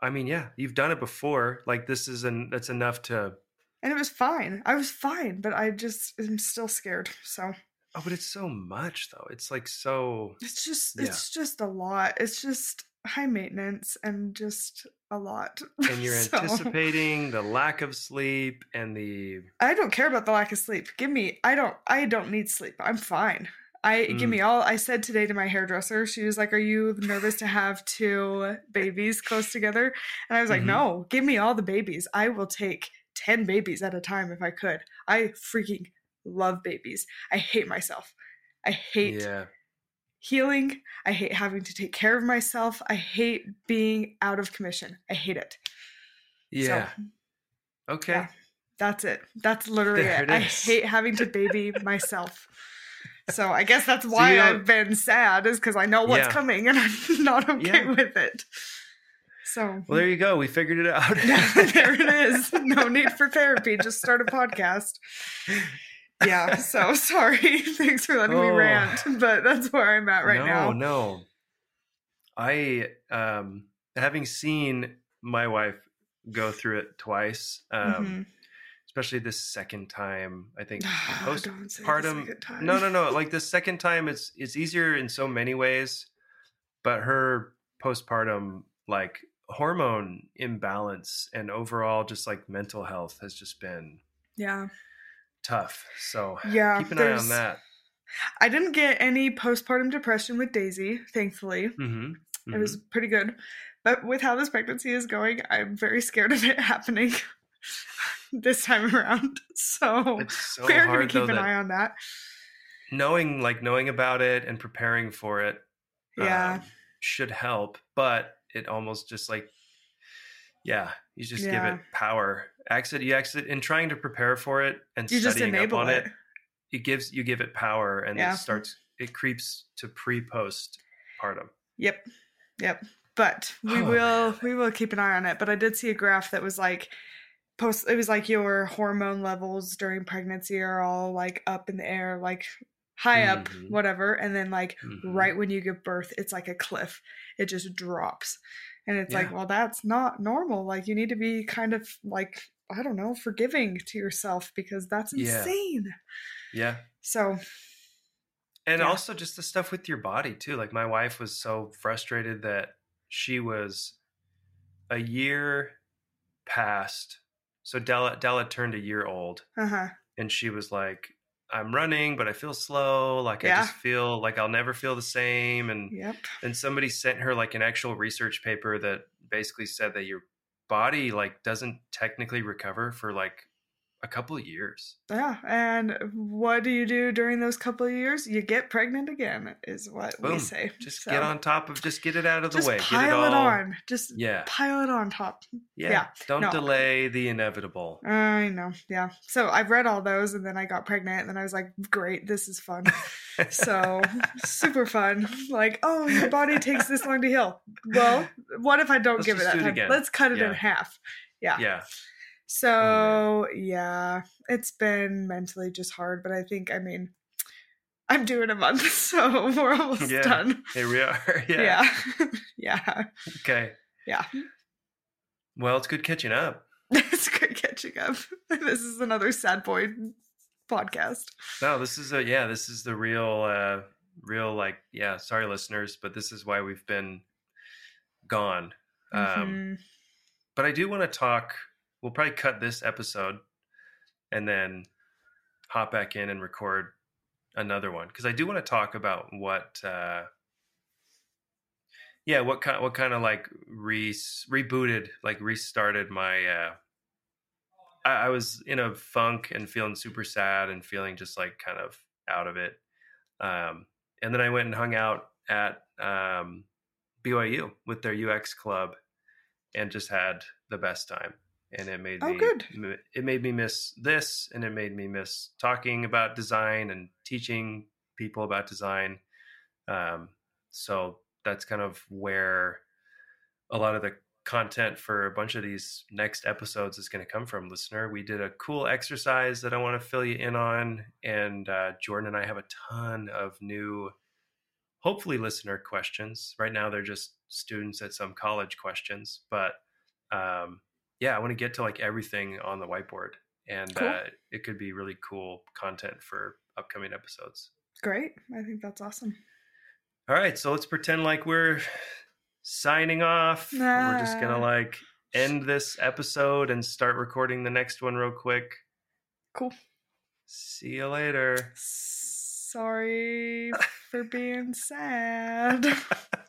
[SPEAKER 1] I mean, yeah, you've done it before. Like this is an that's enough to
[SPEAKER 2] and it was fine. I was fine, but I just am still scared. So
[SPEAKER 1] Oh, but it's so much though. It's like so.
[SPEAKER 2] it's just
[SPEAKER 1] Yeah.
[SPEAKER 2] it's just a lot. It's just high maintenance and just a lot.
[SPEAKER 1] And you're
[SPEAKER 2] So,
[SPEAKER 1] anticipating the lack of sleep and the.
[SPEAKER 2] I don't care about the lack of sleep. Give me I don't I don't need sleep. I'm fine. I give
[SPEAKER 1] Mm.
[SPEAKER 2] me all I said today to my hairdresser. She was like, "Are you nervous to have two babies close together?" And I was like,
[SPEAKER 1] Mhm.
[SPEAKER 2] "No, give me all the babies. I will take 10 babies at a time if I could. I freaking love babies. I hate myself. I hate
[SPEAKER 1] Yeah.
[SPEAKER 2] Healing. I hate having to take care of myself. I hate being out of commission. I hate it.
[SPEAKER 1] Yeah.
[SPEAKER 2] So,
[SPEAKER 1] okay.
[SPEAKER 2] yeah. That's it. That's literally it.
[SPEAKER 1] it
[SPEAKER 2] I hate having to baby myself. So I guess that's
[SPEAKER 1] So
[SPEAKER 2] why
[SPEAKER 1] don't-
[SPEAKER 2] I've been sad is because I know what's
[SPEAKER 1] Yeah.
[SPEAKER 2] coming and I'm not okay
[SPEAKER 1] Yeah.
[SPEAKER 2] with it. So
[SPEAKER 1] Well, there you go. We figured it out.
[SPEAKER 2] there it is. No need for therapy. Just start a podcast. Yeah. So sorry. Thanks for letting me
[SPEAKER 1] Oh.
[SPEAKER 2] rant, but that's where I'm at right
[SPEAKER 1] no,
[SPEAKER 2] now.
[SPEAKER 1] No, no. I um having seen my wife go through it twice, um,
[SPEAKER 2] Mhm.
[SPEAKER 1] especially this second time. I think
[SPEAKER 2] the
[SPEAKER 1] postpartum. No, no, no. Like the second time, it's it's easier in so many ways, but her postpartum like hormone imbalance and overall just like mental health has just been
[SPEAKER 2] Yeah.
[SPEAKER 1] Tough. So
[SPEAKER 2] Yeah.
[SPEAKER 1] keep an eye on that.
[SPEAKER 2] I didn't get any postpartum depression with Daisy, thankfully.
[SPEAKER 1] hmm
[SPEAKER 2] It was pretty good. But with how this pregnancy is going, I'm very scared of it happening this time around. So
[SPEAKER 1] so
[SPEAKER 2] we're going to keep an eye on that.
[SPEAKER 1] knowing like knowing about it and preparing for it
[SPEAKER 2] Yeah.
[SPEAKER 1] um, should help but it almost just like yeah you just give it power exit you exit in trying to prepare for it and
[SPEAKER 2] you just
[SPEAKER 1] studying up on
[SPEAKER 2] it.
[SPEAKER 1] it. it gives you give it power and
[SPEAKER 2] Yeah.
[SPEAKER 1] it starts it creeps to pre post partum
[SPEAKER 2] Yep. Yep. But we
[SPEAKER 1] Oh,
[SPEAKER 2] will
[SPEAKER 1] man.
[SPEAKER 2] we will keep an eye on it. But I did see a graph that was like post it was like your hormone levels during pregnancy are all like up in the air, like high up,
[SPEAKER 1] Mhm.
[SPEAKER 2] whatever. And then like
[SPEAKER 1] Mhm.
[SPEAKER 2] right when you give birth, it's like a cliff. It just drops. And it's like, well, that's not normal. Like you need to be kind of like, I don't know, forgiving to yourself because that's
[SPEAKER 1] Yeah.
[SPEAKER 2] insane.
[SPEAKER 1] yeah
[SPEAKER 2] So
[SPEAKER 1] and
[SPEAKER 2] Yeah.
[SPEAKER 1] also just the stuff with your body too like my wife was so frustrated that she was a year past so della della turned a year old
[SPEAKER 2] uh-huh.
[SPEAKER 1] and she was like i'm running but i feel slow like i just feel like i'll never feel the same and
[SPEAKER 2] Yep.
[SPEAKER 1] and somebody sent her like an actual research paper that basically said that your body like doesn't technically recover for like a couple of years
[SPEAKER 2] Yeah, and what do you do during those couple of years? You get pregnant again, is what we say.
[SPEAKER 1] just
[SPEAKER 2] So,
[SPEAKER 1] get on top of just get it out of the
[SPEAKER 2] just
[SPEAKER 1] way
[SPEAKER 2] pile
[SPEAKER 1] get
[SPEAKER 2] it,
[SPEAKER 1] it all
[SPEAKER 2] on. Just
[SPEAKER 1] yeah
[SPEAKER 2] pile it on top.
[SPEAKER 1] yeah,
[SPEAKER 2] Yeah,
[SPEAKER 1] don't
[SPEAKER 2] no.
[SPEAKER 1] delay the inevitable
[SPEAKER 2] I know. Yeah. So I've read all those, and then I got pregnant, and then I was like, "Great, this is fun." so super fun. Like, oh, your body takes this long to heal. Well, what if I don't
[SPEAKER 1] Let's
[SPEAKER 2] give it that
[SPEAKER 1] do it
[SPEAKER 2] time?
[SPEAKER 1] again.
[SPEAKER 2] Let's cut it in half. Yeah.
[SPEAKER 1] yeah
[SPEAKER 2] So yeah, it's been mentally just hard, but I think I mean I'm doing a month, so we're almost
[SPEAKER 1] Yeah.
[SPEAKER 2] done.
[SPEAKER 1] here we are yeah,
[SPEAKER 2] Yeah. Yeah.
[SPEAKER 1] okay
[SPEAKER 2] Yeah.
[SPEAKER 1] well it's good catching up
[SPEAKER 2] It's good catching up. This is another sad boy podcast.
[SPEAKER 1] No, this is a yeah, this is the real uh real like yeah, sorry listeners, but this is why we've been gone. Um
[SPEAKER 2] Mhm.
[SPEAKER 1] but I do want to talk we'll probably cut this episode and then hop back in and record another one because I do want to talk about what uh yeah, what kind what kind of like re rebooted like restarted my uh I, I was in a funk and feeling super sad and feeling just like kind of out of it. Um, and then I went and hung out at um, BYU with their UX club and just had the best time. And it made
[SPEAKER 2] Oh,
[SPEAKER 1] me
[SPEAKER 2] good.
[SPEAKER 1] it made me miss this, and it made me miss talking about design and teaching people about design. Um, so that's kind of where a lot of the content for a bunch of these next episodes is going to come from listener we did a cool exercise that i want to fill you in on and uh, Jordyn and i have a ton of new hopefully listener questions right now they're just students at some college questions but um, yeah i want to get to like everything on the whiteboard and
[SPEAKER 2] Cool.
[SPEAKER 1] uh, it could be really cool content for upcoming episodes.
[SPEAKER 2] Great. I think that's awesome.
[SPEAKER 1] All right, so let's pretend like we're signing off. We're just gonna like end this episode and start recording the next one real quick.
[SPEAKER 2] Cool.
[SPEAKER 1] See you later.
[SPEAKER 2] Sorry for being sad.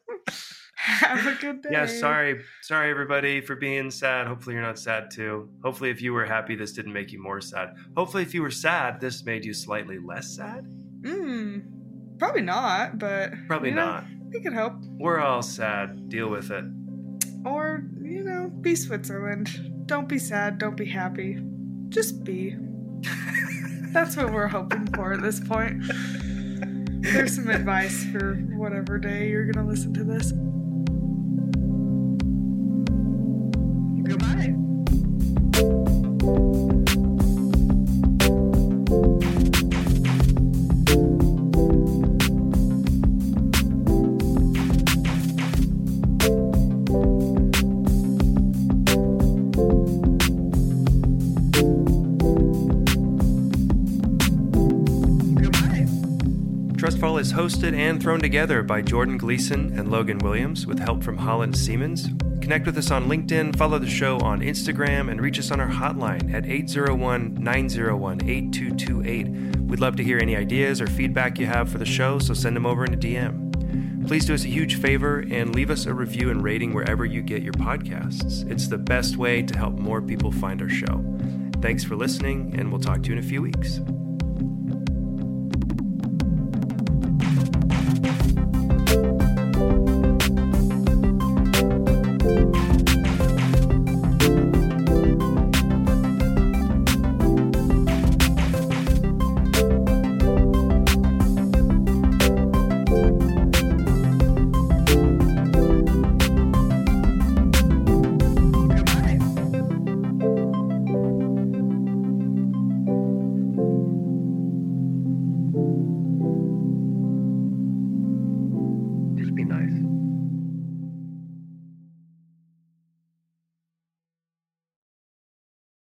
[SPEAKER 2] Have a good day.
[SPEAKER 1] Yeah, sorry, sorry everybody for being sad. Hopefully you're not sad too. Hopefully if you were happy, this didn't make you more sad. Hopefully if you were sad, this made you slightly less sad.
[SPEAKER 2] Mm, probably not, but
[SPEAKER 1] Probably
[SPEAKER 2] you know,
[SPEAKER 1] not.
[SPEAKER 2] We could help.
[SPEAKER 1] We're all sad. Deal with it.
[SPEAKER 2] Or you know, be Switzerland. Don't be sad. Don't be happy. Just be. That's what we're hoping for at this point. There's some advice for whatever day you're gonna listen to this.
[SPEAKER 1] Is hosted and thrown together by Jordyn Gleason and Logan Williams with help from Holland Siemens. Connect with us on LinkedIn, follow the show on Instagram, and reach us on our hotline at 801 901 8228. We'd love to hear any ideas or feedback you have for the show, so send them over in a DM. Please do us a huge favor and leave us a review and rating wherever you get your podcasts. It's the best way to help more people find our show. Thanks for listening, and we'll talk to you in a few weeks.